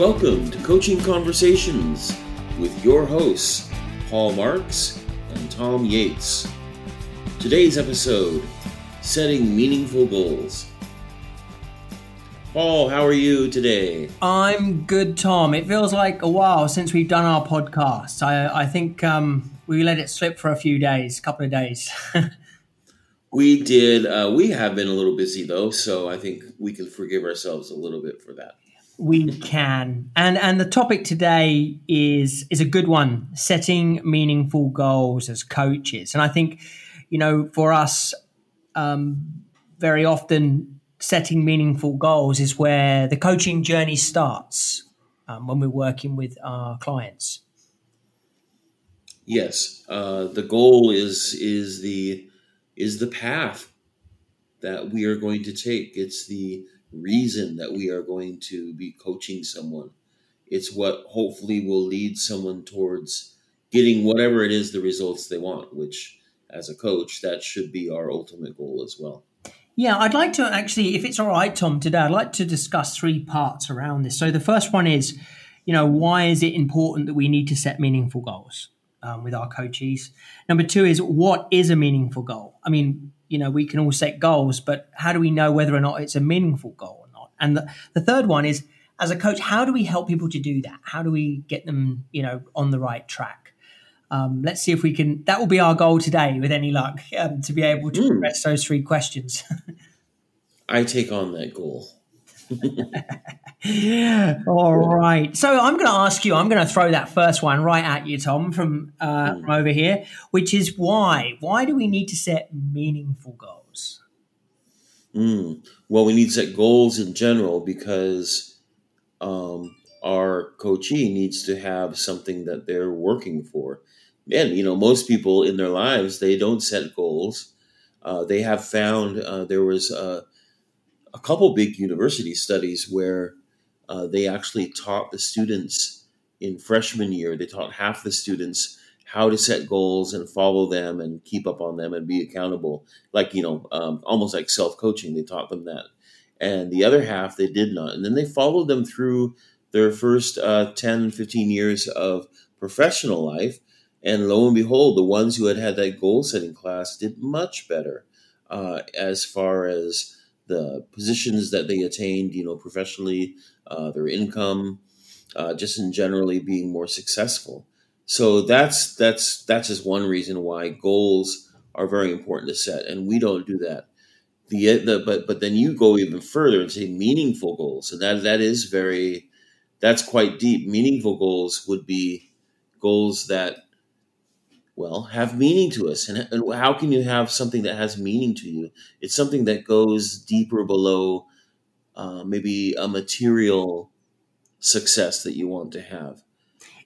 Welcome to Coaching Conversations with your hosts, Paul Marks and Tom Yates. Today's episode Setting Meaningful Goals. Paul, how are you today? I'm good, Tom. It feels like a while since we've done our podcast. I, I think um, we let it slip for a few days, a couple of days. we did. Uh, we have been a little busy though, so I think we can forgive ourselves a little bit for that. We can, and and the topic today is is a good one: setting meaningful goals as coaches. And I think, you know, for us, um, very often setting meaningful goals is where the coaching journey starts um, when we're working with our clients. Yes, uh, the goal is is the is the path that we are going to take. It's the reason that we are going to be coaching someone. It's what hopefully will lead someone towards getting whatever it is the results they want. Which, as a coach, that should be our ultimate goal as well. Yeah, I'd like to actually, if it's all right, Tom, today, I'd like to discuss three parts around this. So the first one is, you know, why is it important that we need to set meaningful goals um, with our coaches? Number two is, what is a meaningful goal? I mean, you know, we can all set goals, but how do we know whether or not it's a meaningful goal or not? And the, the third one is, as a coach, how do we help people to do that? How do we get them, you know, on the right track? Um, let's see if we can. That will be our goal today, with any luck, um, to be able to mm. address those three questions. I take on that goal. All right. So I'm going to ask you. I'm going to throw that first one right at you, Tom, from uh, mm. from over here, which is why. Why do we need to set meaningful goals? Mm. Well, we need to set goals in general because um, our coachee needs to have something that they're working for and you know most people in their lives they don't set goals uh, they have found uh, there was a, a, couple big university studies where uh, they actually taught the students in freshman year they taught half the students how to set goals and follow them and keep up on them and be accountable. Like you know um, almost like self-coaching they taught them that. And the other half they did not. And then they followed them through their first uh, 10 15 years of professional life. And lo and behold, the ones who had had that goal setting class did much better uh, as far as the positions that they attained, you know, professionally, uh, their income, uh, just in generally being more successful. So that's that's that's just one reason why goals are very important to set, and we don't do that. The, the but but then you go even further and say meaningful goals, and that that is very that's quite deep. Meaningful goals would be goals that well have meaning to us. And, and, how can you have something that has meaning to you? It's something that goes deeper below uh, maybe a material success that you want to have.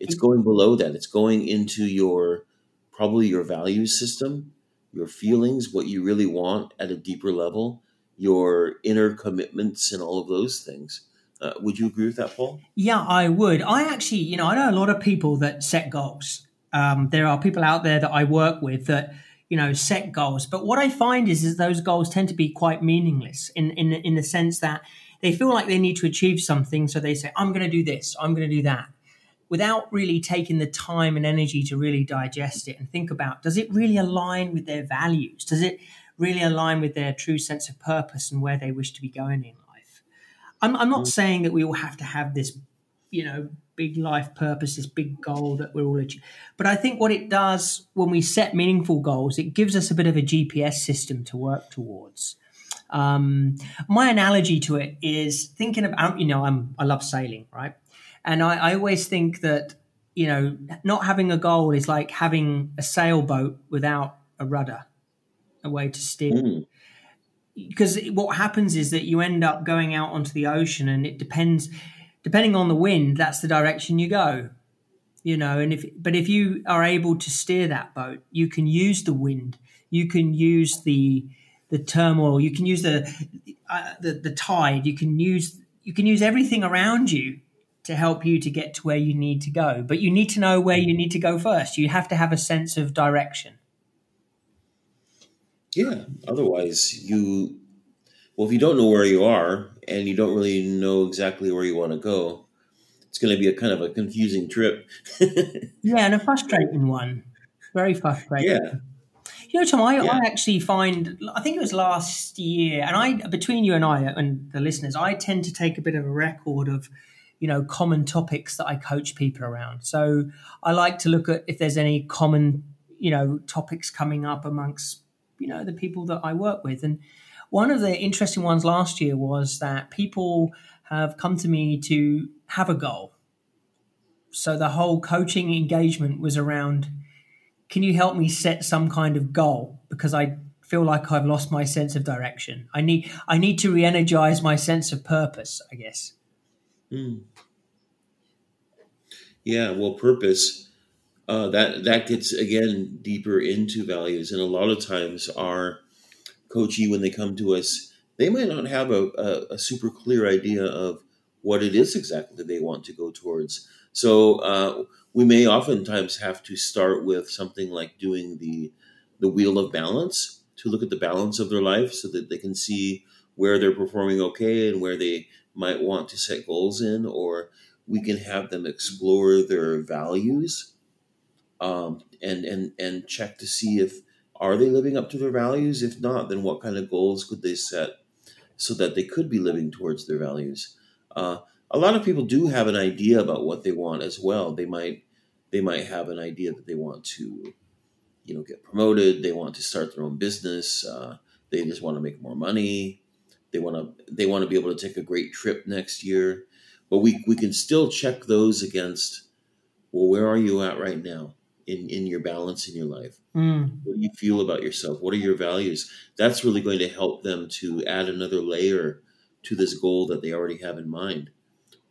It's going below that. It's going into your probably your value system your feelings what you really want at a deeper level your inner commitments and all of those things. Uh, would you agree with that paul? Yeah i would. I actually you know i know a lot of people that set goals um, there are people out there that I work with that you know set goals, but what I find is is those goals tend to be quite meaningless in in in the sense that they feel like they need to achieve something, so they say I'm going to do this, I'm going to do that, without really taking the time and energy to really digest it and think about does it really align with their values? Does it really align with their true sense of purpose and where they wish to be going in life? I'm, I'm not mm. saying that we all have to have this, you know, big life purpose, this big goal that we're all achieving. But I think what it does when we set meaningful goals, it gives us a bit of a GPS system to work towards. Um, my analogy to it is thinking about, you know, I'm, I love sailing, right? And I, I always think that, you know, not having a goal is like having a sailboat without a rudder, a way to steer. Mm because what happens is that you end up going out onto the ocean and it depends depending on the wind, that's the direction you go. You know, and if but if you are able to steer that boat, you can use the wind, you can use the the turmoil, you can use the uh, the, the tide, you can use you can use everything around you to help you to get to where you need to go. But you need to know where you need to go first. You have to have a sense of direction. Yeah. Otherwise, you well, if you don't know where you are and you don't really know exactly where you want to go, it's going to be a kind of a confusing trip. yeah, and a frustrating one. Very frustrating. Yeah. You know, Tom, I, Yeah. I actually find, I think it was last year, and I, between you and I and the listeners, I tend to take a bit of a record of, you know, common topics that I coach people around. So I like to look at if there's any common, you know, topics coming up amongst, you know, the people that I work with. And one of the interesting ones last year was that people have come to me to have a goal. So the whole coaching engagement was around can you help me set some kind of goal because I feel like I've lost my sense of direction. I need I need to re-energize my sense of purpose, I guess. Mm. Yeah, well, purpose uh, that that gets again deeper into values, and a lot of times our coachee when they come to us, they might not have a, a, a super clear idea of what it is exactly they want to go towards. So uh, we may oftentimes have to start with something like doing the the wheel of balance to look at the balance of their life, so that they can see where they're performing okay and where they might want to set goals in, or we can have them explore their values um, and and and check to see if are they living up to their values. If not, then what kind of goals could they set so that they could be living towards their values. Uh, a lot of people do have an idea about what they want as well. They might they might have an idea that they want to you know get promoted. They want to start their own business. Uh, they just want to make more money. They want to they want to be able to take a great trip next year. But we we can still check those against well, where are you at right now in in your balance in your life? Mm. What do you feel about yourself? What are your values? That's really going to help them to add another layer to this goal that they already have in mind.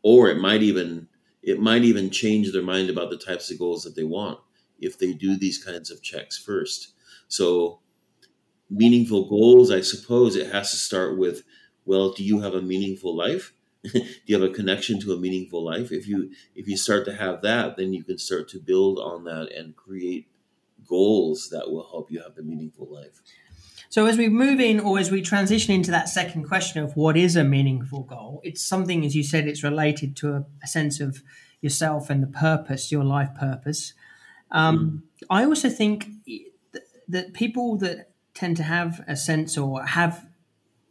Or it might even it might even change their mind about the types of goals that they want if they do these kinds of checks first. So meaningful goals, I suppose it has to start with well, do you have a meaningful life? Do you have a connection to a meaningful life? If you if you start to have that, then you can start to build on that and create goals that will help you have a meaningful life. So as we move in or as we transition into that second question of what is a meaningful goal, it's something, as you said, it's related to a, a sense of yourself and the purpose, your life purpose. Um, I also think that people that tend to have a sense or have,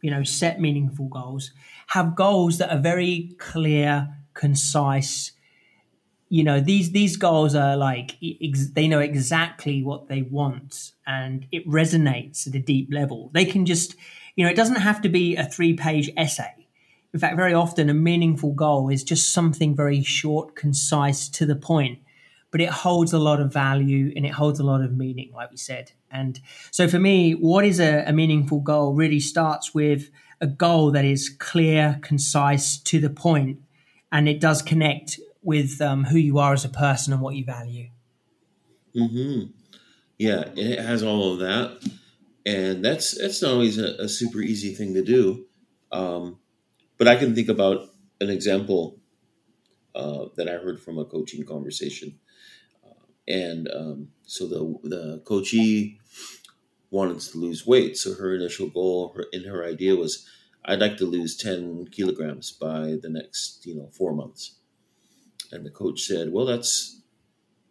you know, set meaningful goals have goals that are very clear, concise. You know, these these goals are like ex- they know exactly what they want, and it resonates at a deep level. They can just, you know, it doesn't have to be a three page essay. In fact, very often a meaningful goal is just something very short, concise, to the point but it holds a lot of value and it holds a lot of meaning, like we said. And so for me, what is a, a meaningful goal really starts with a goal that is clear, concise, to the point, and it does connect with um, who you are as a person and what you value. hmm Yeah, it has all of that, and that's that's not always a, a super easy thing to do. Um, but I can think about an example uh, that I heard from a coaching conversation, and um, so the the coachee wanted to lose weight. So her initial goal her, and her idea was, I'd like to lose ten kilograms by the next you know four months. And the coach said, well, that's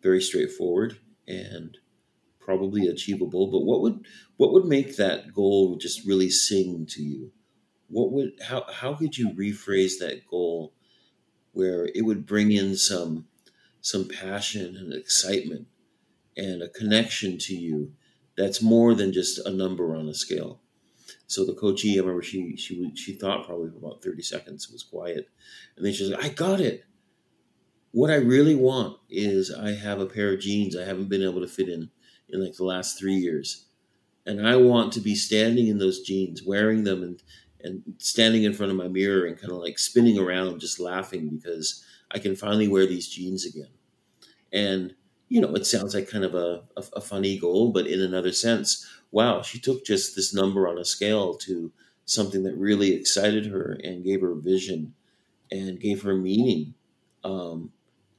very straightforward and probably achievable. But what would what would make that goal just really sing to you? What would how how could you rephrase that goal where it would bring in some some passion and excitement and a connection to you that's more than just a number on a scale. So the coachee, I remember she she she thought probably for about thirty seconds. It was quiet, and then she's like, "I got it. What I really want is I have a pair of jeans I haven't been able to fit in in like the last three years, and I want to be standing in those jeans, wearing them, and and standing in front of my mirror and kind of like spinning around, just laughing because I can finally wear these jeans again. And you know, it sounds like kind of a, a, a funny goal, but in another sense, wow, she took just this number on a scale to something that really excited her and gave her vision and gave her meaning. Um,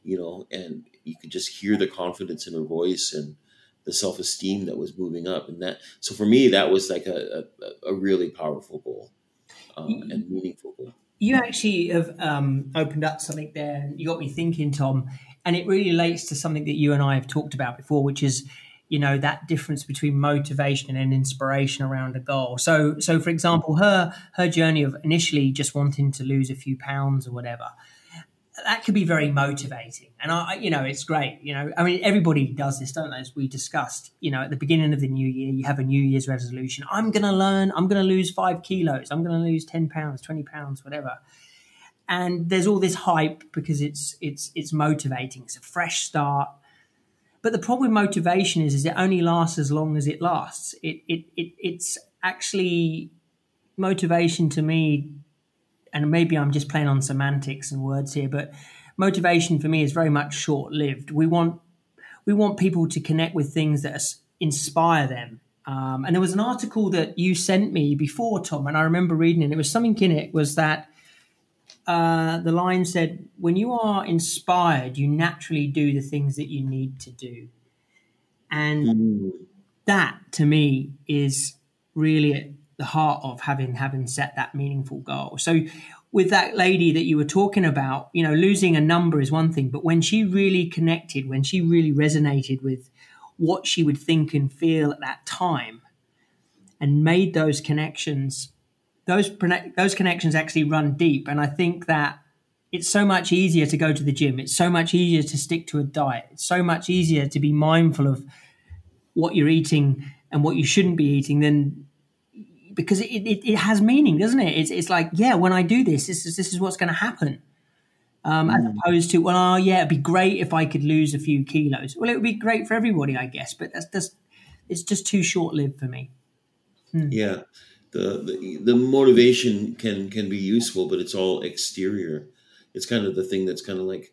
you know, and you could just hear the confidence in her voice and the self esteem that was moving up. And that, so for me, that was like a, a, a really powerful goal uh, and meaningful goal. You actually have um, opened up something there, you got me thinking, Tom. And it really relates to something that you and I have talked about before, which is you know that difference between motivation and inspiration around a goal so so for example her her journey of initially just wanting to lose a few pounds or whatever that could be very motivating. And i you know it's great you know. I mean everybody does this don't they? As we discussed you know at the beginning of the new year you have a new year's resolution. I'm going to learn i'm going to lose five kilos. I'm going to lose 10 pounds 20 pounds whatever. And there's all this hype because it's it's it's motivating. It's a fresh start. But the problem with motivation is, is it only lasts as long as it lasts. It, it, it, it's actually motivation to me, and maybe I'm just playing on semantics and words here, but motivation for me is very much short lived. We want we want people to connect with things that inspire them. Um, and there was an article that you sent me before, Tom, and I remember reading it. It was something in it was that uh, the line said, "When you are inspired, you naturally do the things that you need to do," and mm. that to me is really the heart of having having set that meaningful goal. So, with that lady that you were talking about, you know, losing a number is one thing, but when she really connected, when she really resonated with what she would think and feel at that time, and made those connections those those connections actually run deep, and I think that it's so much easier to go to the gym. It's so much easier to stick to a diet. It's so much easier to be mindful of what you're eating and what you shouldn't be eating than because it, it, it has meaning, doesn't it? It's, it's like, yeah, when I do this, this is, this is what's going to happen. Um, mm. As opposed to, well, oh, yeah, it'd be great if I could lose a few kilos. Well, it would be great for everybody, I guess, but that's just, it's just too short lived for me. Hmm. Yeah the, the the motivation can can be useful, but it's all exterior. It's kind of the thing that's kind of like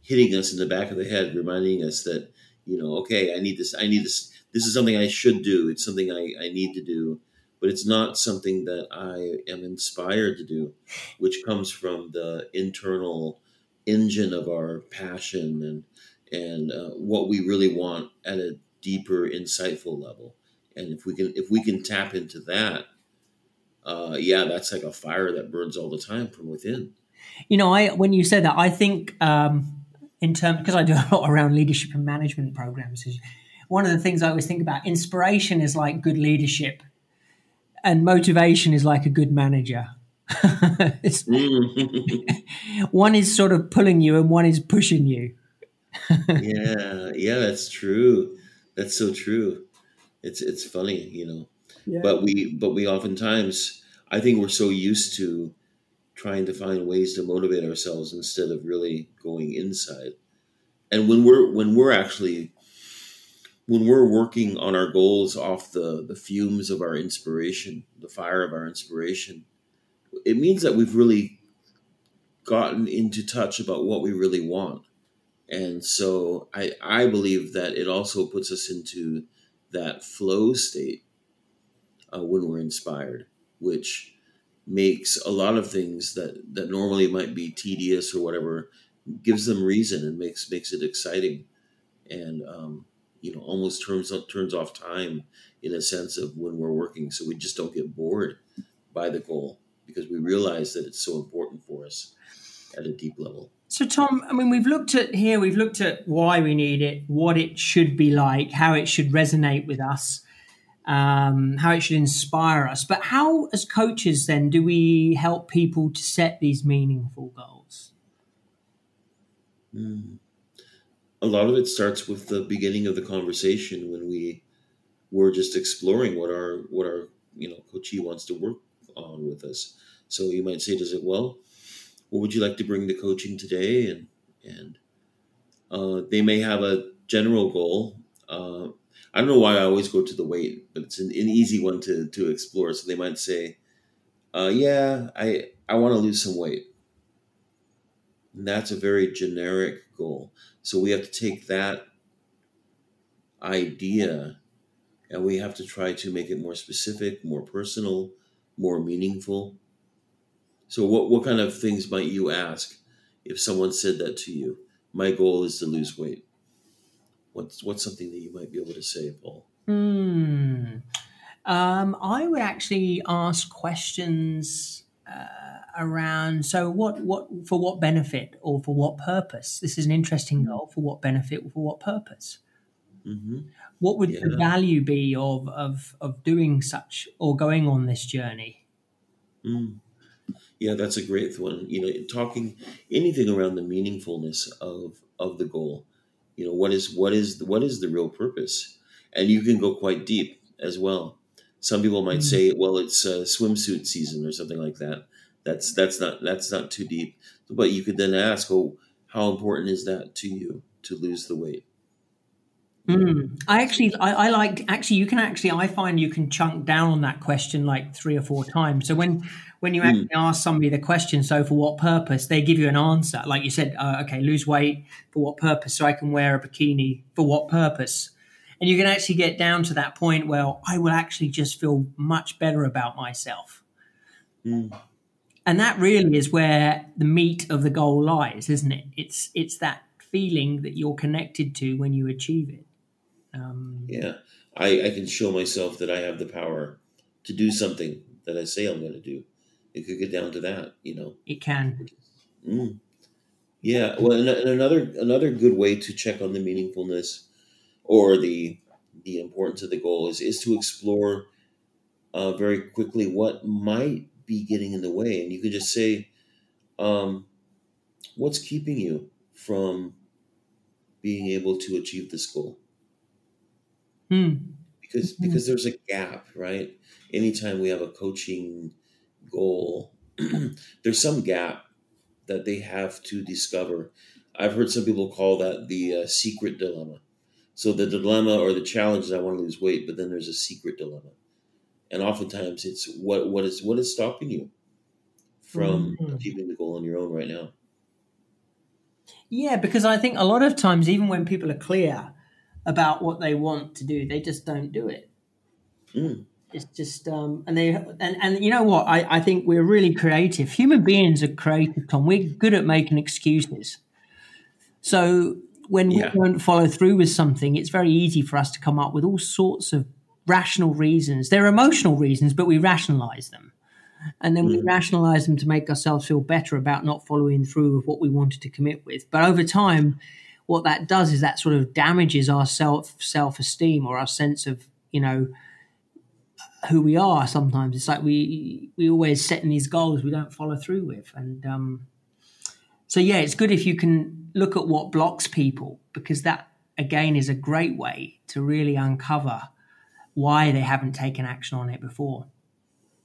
hitting us in the back of the head, reminding us that you know, okay, I need this. I need this. This is something I should do. It's something I, I need to do, but it's not something that I am inspired to do, which comes from the internal engine of our passion and and uh, what we really want at a deeper, insightful level. And if we can if we can tap into that, uh, yeah, that's like a fire that burns all the time from within. You know, I when you said that, I think um, in terms because I do a lot around leadership and management programs. One of the things I always think about. Inspiration is like good leadership, and motivation is like a good manager. Mm. one is sort of pulling you, and one is pushing you. yeah, yeah, that's true. That's so true. It's it's funny, you know. But we but we oftentimes I think we're so used to trying to find ways to motivate ourselves instead of really going inside. And when we're when we're actually when we're working on our goals off the the fumes of our inspiration, the fire of our inspiration, it means that we've really gotten into touch about what we really want. And so I I believe that it also puts us into that flow state uh, when we're inspired, which makes a lot of things that, that normally might be tedious or whatever gives them reason and makes makes it exciting, and um, you know almost turns turns off time in a sense of when we're working, so we just don't get bored by the goal because we realize that it's so important for us at a deep level. So, Tom, I mean, we've looked at here, we've looked at why we need it, what it should be like, how it should resonate with us um, how it should inspire us. But how, as coaches, then do we help people to set these meaningful goals? Mm. A lot of it starts with the beginning of the conversation when we were just exploring what our what our you know coachee wants to work on with us. So you might say, "Does it well? What would you like to bring to coaching today?" And and uh, they may have a general goal. Uh, I don't know why I always go to the weight, but it's an, an easy one to to explore. So they might say, uh, "Yeah, I I want to lose some weight." And that's a very generic goal. So we have to take that idea and we have to try to make it more specific, more personal, more meaningful. So what what kind of things might you ask if someone said that to you? My goal is to lose weight. What's what's something that you might be able to say, Paul? Hmm. Um, I would actually ask questions uh, around so what what for what benefit or for what purpose this is an interesting goal for what benefit for what purpose hmm what would the value be of of of doing such or going on this journey Mm. Yeah, that's a great one. You know, talking anything around the meaningfulness of of the goal. You know, what is what is what is the real purpose? And you can go quite deep as well. Some people might Mm. say, "Well, it's uh, swimsuit season" or something like that. That's that's not that's not too deep. But you could then ask, "Oh, how important is that to you to lose the weight?" Mm. I actually, I, I like actually. You can actually, I find you can chunk down on that question like three or four times. So when when you Mm. actually ask somebody the question, so for what purpose, they give you an answer. Like you said, uh, okay, lose weight for what purpose? So I can wear a bikini for what purpose? And you can actually get down to that point where I will actually just feel much better about myself. Mm. And that really is where the meat of the goal lies, isn't it? It's it's that feeling that you're connected to when you achieve it. Um, Yeah, I, I can show myself that I have the power to do something that I say I'm going to do. It could get down to that, you know. it can. Mm. Yeah, well, and, and another another good way to check on the meaningfulness or the the importance of the goal is is to explore uh, very quickly what might be getting in the way, and you could just say, um, "What's keeping you from being able to achieve this goal?" Hmm. Because because there's a gap, right? Anytime we have a coaching goal, there's some gap that they have to discover. I've heard some people call that the uh, secret dilemma. So the dilemma or the challenge is I want to lose weight, but then there's a secret dilemma, and oftentimes it's what what is what is stopping you from Mhm. achieving the goal on your own right now. Yeah, because I think a lot of times, even when people are clear about what they want to do, they just don't do it. Mm, It's just, um, and they, and, and you know what? I, I think we're really creative. Human beings are creative, Tom. We're good at making excuses. So when Yeah. we don't follow through with something, it's very easy for us to come up with all sorts of rational reasons. They're emotional reasons, but we rationalize them. And then we Mm. rationalize them to make ourselves feel better about not following through with what we wanted to commit with. But over time, what that does is that sort of damages our self self esteem or our sense of, you know, who we are sometimes. It's like we we always setting these goals we don't follow through with. And um, so yeah, it's good if you can look at what blocks people because that again is a great way to really uncover why they haven't taken action on it before.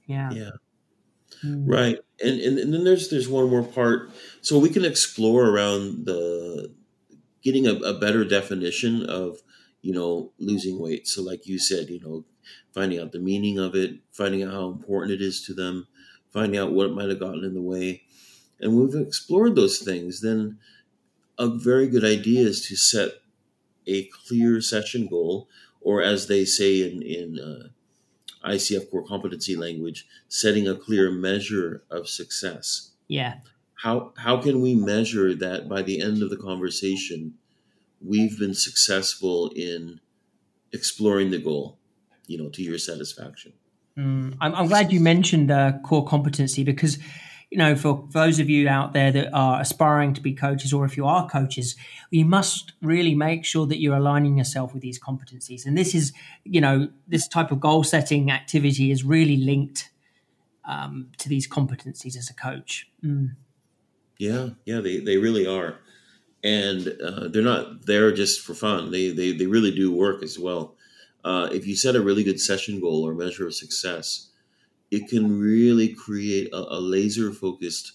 Yeah. yeah. Mm. Right, and, and and then there's there's one more part. So we can explore around the getting a, a better definition of you know losing weight. So like you said, you know, finding out the meaning of it, finding out how important it is to them, finding out what might have gotten in the way, and we've explored those things. Then a very good idea is to set a clear session goal, or as they say in in uh, ICF core competency language, setting a clear measure of success. Yeah. How how can we measure that by the end of the conversation we've been successful in exploring the goal, you know, to your satisfaction? Mm. I'm, I'm glad you mentioned uh, core competency because, you know, for, those of you out there that are aspiring to be coaches, or if you are coaches, you must really make sure that you're aligning yourself with these competencies. And this is, you know, this type of goal setting activity is really linked um, to these competencies as a coach. Mm. Yeah, yeah, they, they really are. And uh, they're not there just for fun. They, they, they really do work as well. Uh, if you set a really good session goal or measure of success, it can really create a, a laser focused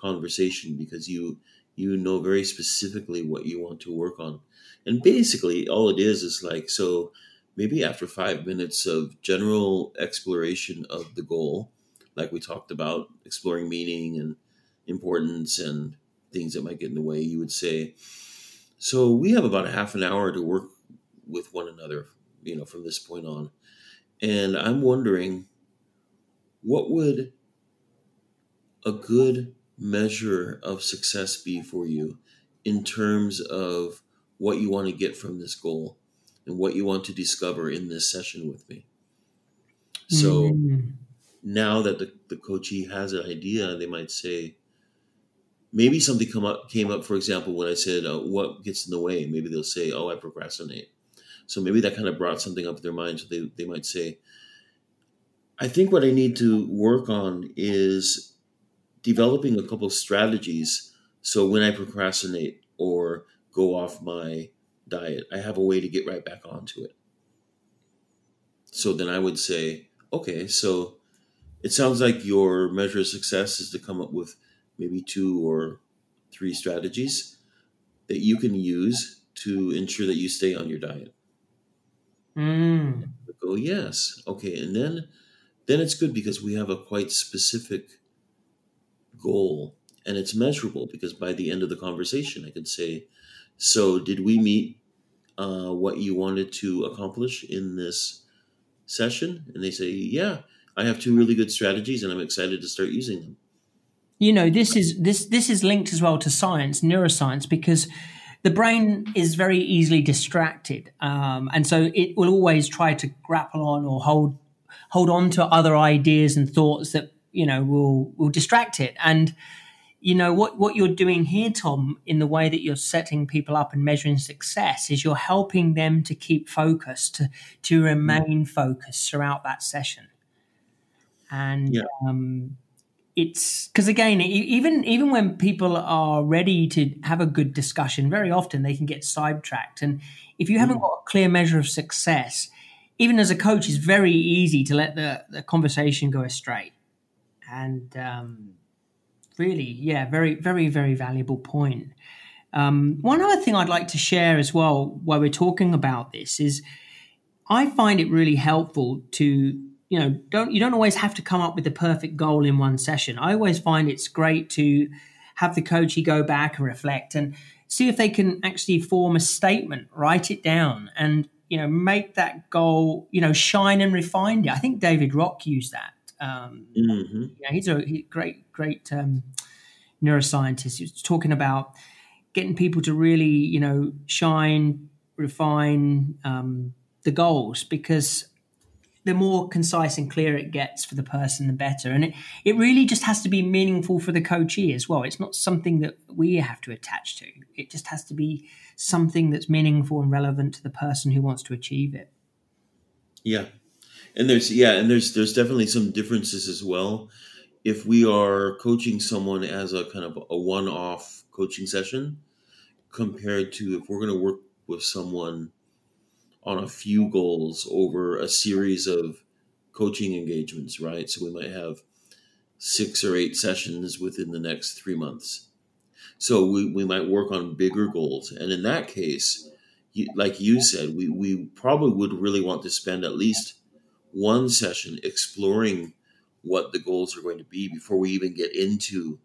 conversation because you you know very specifically what you want to work on. And basically all it is is like so maybe after 5 minutes of general exploration of the goal, like we talked about exploring meaning and importance and things that might get in the way, you would say, so we have about a half an hour to work with one another, you know, from this point on. And I'm wondering, what would a good measure of success be for you in terms of what you want to get from this goal and what you want to discover in this session with me? So, Mm. now that the, the coachee has an idea, they might say, maybe something come up came up, for example, when I said, uh, what gets in the way? Maybe they'll say, oh, I procrastinate. So maybe that kind of brought something up in their mind. So they, they might say, I think what I need to work on is developing a couple of strategies. So when I procrastinate or go off my diet, I have a way to get right back onto it. So then I would say, okay, so it sounds like your measure of success is to come up with maybe two or three strategies that you can use to ensure that you stay on your diet. Mm. Go, yes. Okay. And then then it's good because we have a quite specific goal and it's measurable because by the end of the conversation I can say, so did we meet uh, what you wanted to accomplish in this session? And they say, yeah, I have two really good strategies and I'm excited to start using them. You know, this is this this is linked as well to science, neuroscience, because the brain is very easily distracted, um, and so it will always try to grapple on or hold hold on to other ideas and thoughts that you know will will distract it. And you know what what you're doing here, Tom, in the way that you're setting people up and measuring success is you're helping them to keep focused, to to remain focused throughout that session. And Yeah. um, it's because again even even when people are ready to have a good discussion very often they can get sidetracked and if you haven't got a clear measure of success even as a coach it's very easy to let the, the conversation go astray and um, really yeah very very very valuable point um, one other thing i'd like to share as well while we're talking about this is I find it really helpful to you know don't you don't always have to come up with the perfect goal in one session. I always find it's great to have the coachee go back and reflect and see if they can actually form a statement, write it down, and you know make that goal you know shine and refine it. I think David Rock used that. Um, hmm yeah, he's a he- great, great um, neuroscientist. He was talking about getting people to really, you know, shine, refine um, the goals because the more concise and clear it gets for the person, the better. And it, it really just has to be meaningful for the coachee as well. It's not something that we have to attach to. It just has to be something that's meaningful and relevant to the person who wants to achieve it. Yeah. And there's yeah, and there's there's definitely some differences as well. If we are coaching someone as a kind of a one-off coaching session compared to if we're going to work with someone on a few goals over a series of coaching engagements, right? So we might have six or eight sessions within the next three months. So we, we might work on bigger goals. And in that case, like you said, we, we probably would really want to spend at least one session exploring what the goals are going to be before we even get into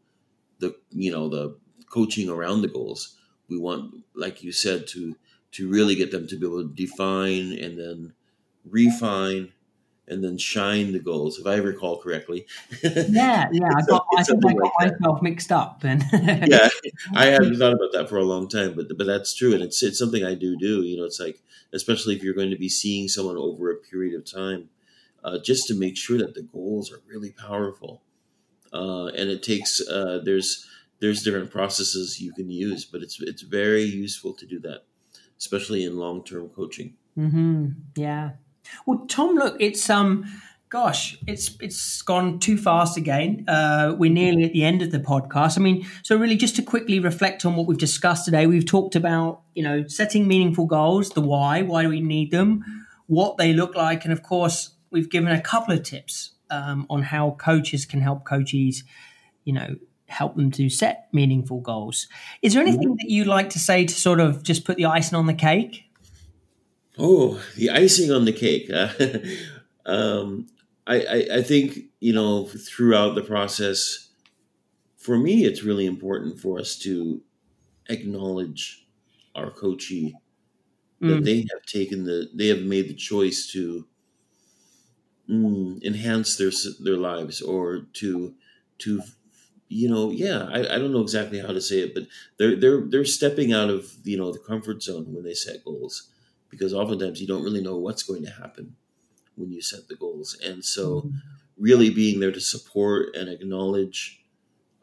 the you know the coaching around the goals. We want, like you said, to to really get them to be able to define and then refine and then shine the goals, if I recall correctly. Yeah, yeah. I, got, I think I got like myself mixed up And yeah, I hadn't thought about that for a long time, but but that's true, and it's it's something I do do. You know, it's like especially if you're going to be seeing someone over a period of time, uh, just to make sure that the goals are really powerful, uh, and it takes uh, there's there's different processes you can use, but it's it's very useful to do that, especially in long term coaching. hmm Yeah. Well, Tom, look, it's um, gosh, it's it's gone too fast again. Uh, we're nearly at the end of the podcast. I mean, so really, just to quickly reflect on what we've discussed today, we've talked about you know setting meaningful goals, the why, why do we need them, what they look like, and of course, we've given a couple of tips um, on how coaches can help coaches, you know. Help them to set meaningful goals. Is there anything that you'd like to say to sort of just put the icing on the cake? Oh, the icing on the cake. um, I, I, I think, you know, throughout the process, for me, it's really important for us to acknowledge our coachee that Mm. they have taken the, they have made the choice to mm, enhance their their lives or to to you know yeah I, I don't know exactly how to say it but they're they're they're stepping out of you know the comfort zone when they set goals because oftentimes you don't really know what's going to happen when you set the goals and so really being there to support and acknowledge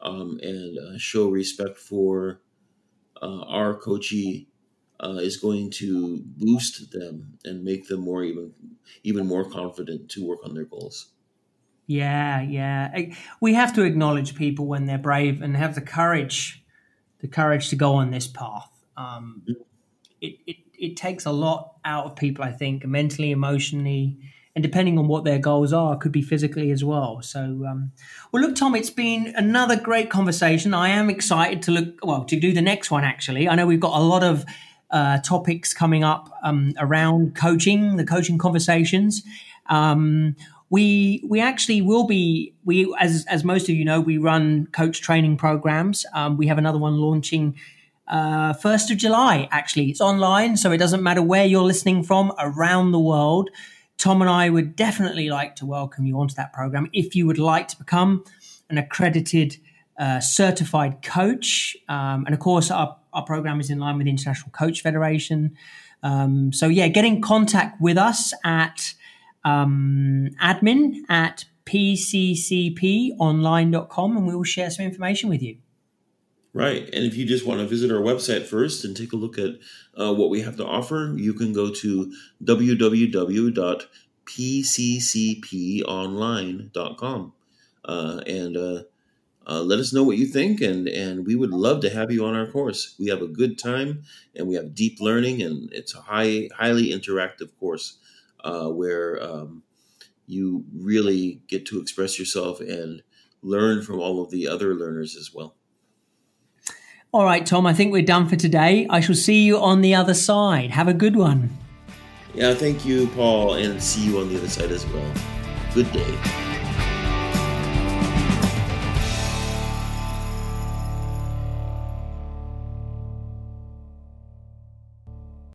um, and uh, show respect for uh, our coachee uh, is going to boost them and make them more even even more confident to work on their goals. Yeah, yeah. We have to acknowledge people when they're brave and have the courage, the courage to go on this path. Um, mm-hmm. it, it it takes a lot out of people, I think, mentally, emotionally, and depending on what their goals are, could be physically as well. So, um, well, look, Tom, it's been another great conversation. I am excited to look well to do the next one. Actually, I know we've got a lot of uh, topics coming up um, around coaching, the coaching conversations. Um, we we actually will be we as as most of you know we run coach training programs. Um, we have another one launching uh, first of July. Actually, it's online, so it doesn't matter where you're listening from around the world. Tom and I would definitely like to welcome you onto that program if you would like to become an accredited uh, certified coach. Um, and of course, our our program is in line with the International Coach Federation. Um, so, yeah, get in contact with us at um, admin at pccponline.com and we will share some information with you. Right. And if you just want to visit our website first and take a look at uh, what we have to offer, you can go to www.pccponline.com. Uh, and uh, uh, let us know what you think, and and we would love to have you on our course. We have a good time, and we have deep learning, and it's a high highly interactive course uh, where um, you really get to express yourself and learn from all of the other learners as well. All right, Tom, I think we're done for today. I shall see you on the other side. Have a good one. Yeah, thank you, Paul, and see you on the other side as well. Good day.